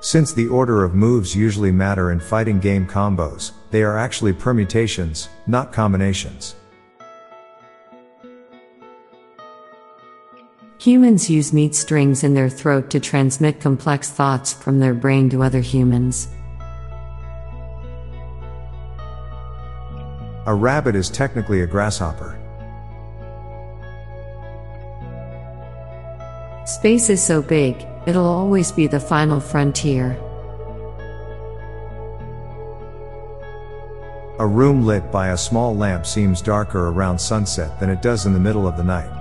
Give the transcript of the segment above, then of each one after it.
Since the order of moves usually matter in fighting game combos, they are actually permutations, not combinations. Humans use meat strings in their throat to transmit complex thoughts from their brain to other humans. A rabbit is technically a grasshopper. Space is so big, it'll always be the final frontier. A room lit by a small lamp seems darker around sunset than it does in the middle of the night.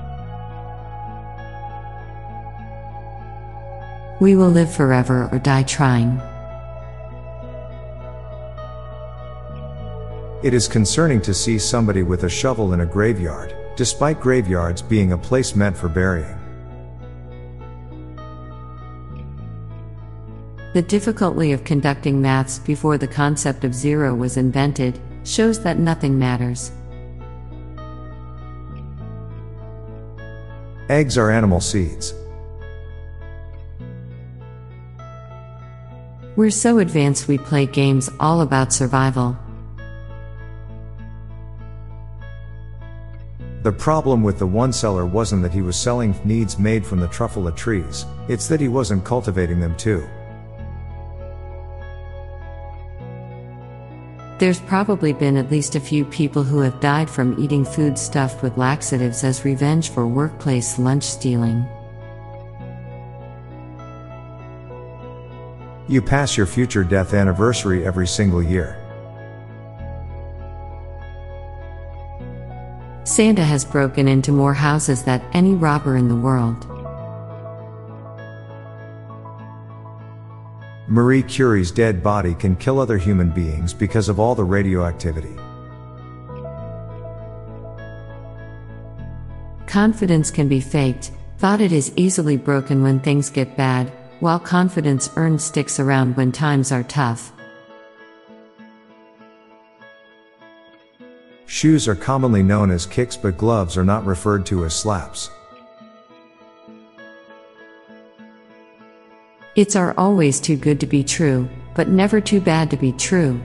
We will live forever or die trying. It is concerning to see somebody with a shovel in a graveyard, despite graveyards being a place meant for burying. The difficulty of conducting maths before the concept of zero was invented shows that nothing matters. Eggs are animal seeds. We're so advanced we play games all about survival. The problem with the Once-ler wasn't that he was selling Thneeds made from the Truffula trees, it's that he wasn't cultivating them too. There's probably been at least a few people who have died from eating food stuffed with laxatives as revenge for workplace lunch stealing. You pass your future death anniversary every single year. Santa has broken into more houses than any robber in the world. Marie Curie's dead body can kill other human beings because of all the radioactivity. Confidence can be faked, thought it is easily broken when things get bad, while confidence earned sticks around when times are tough. Shoes are commonly known as kicks, but gloves are not referred to as slaps. It's are always too good to be true, but never too bad to be true.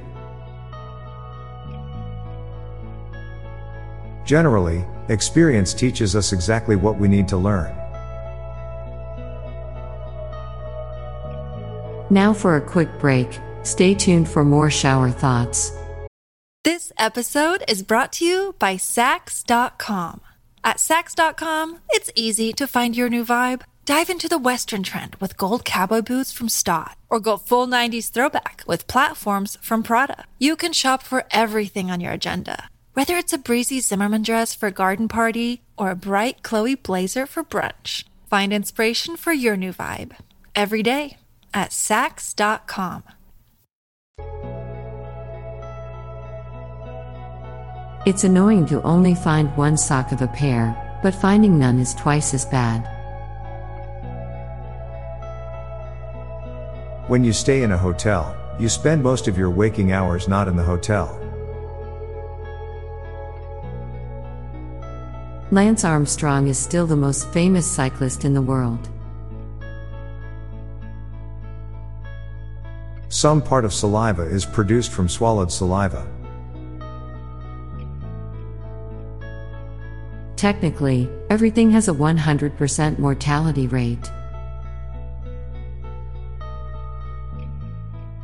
Generally, experience teaches us exactly what we need to learn. Now for a quick break, stay tuned for more shower thoughts. This episode is brought to you by Saks.com. At Saks.com, it's easy to find your new vibe. Dive into the Western trend with gold cowboy boots from Staud, or go full 90s throwback with platforms from Prada. You can shop for everything on your agenda, whether it's a breezy Zimmermann dress for a garden party or a bright Chloe blazer for brunch. Find inspiration for your new vibe every day at Saks.com. It's annoying to only find one sock of a pair, but finding none is twice as bad. When you stay in a hotel, you spend most of your waking hours not in the hotel. Lance Armstrong is still the most famous cyclist in the world. Some part of saliva is produced from swallowed saliva. Technically, everything has a 100% mortality rate.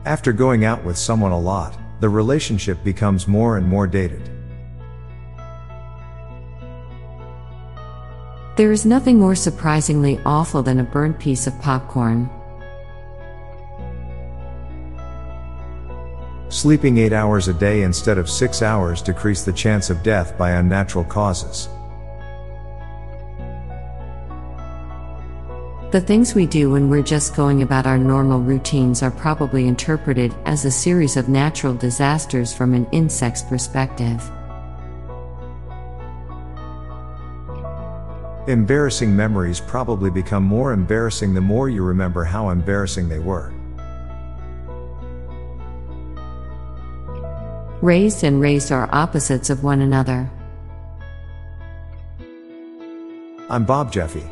After going out with someone a lot, the relationship becomes more and more dated. There is nothing more surprisingly awful than a burnt piece of popcorn. Sleeping 8 hours a day instead of 6 hours decrease the chance of death by unnatural causes. The things we do when we're just going about our normal routines are probably interpreted as a series of natural disasters from an insect's perspective. Embarrassing memories probably become more embarrassing the more you remember how embarrassing they were. Raised and razed are opposites of one another. I'm Bob Jeffy.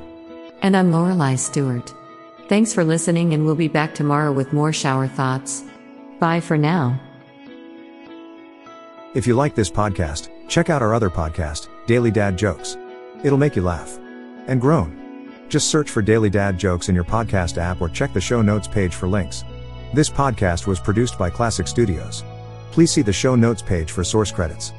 And I'm Lorelei Stewart. Thanks for listening, and we'll be back tomorrow with more shower thoughts. Bye for now. If you like this podcast, check out our other podcast, Daily Dad Jokes. It'll make you laugh and groan. Just search for Daily Dad Jokes in your podcast app or check the show notes page for links. This podcast was produced by Klassic Studios. Please see the show notes page for source credits.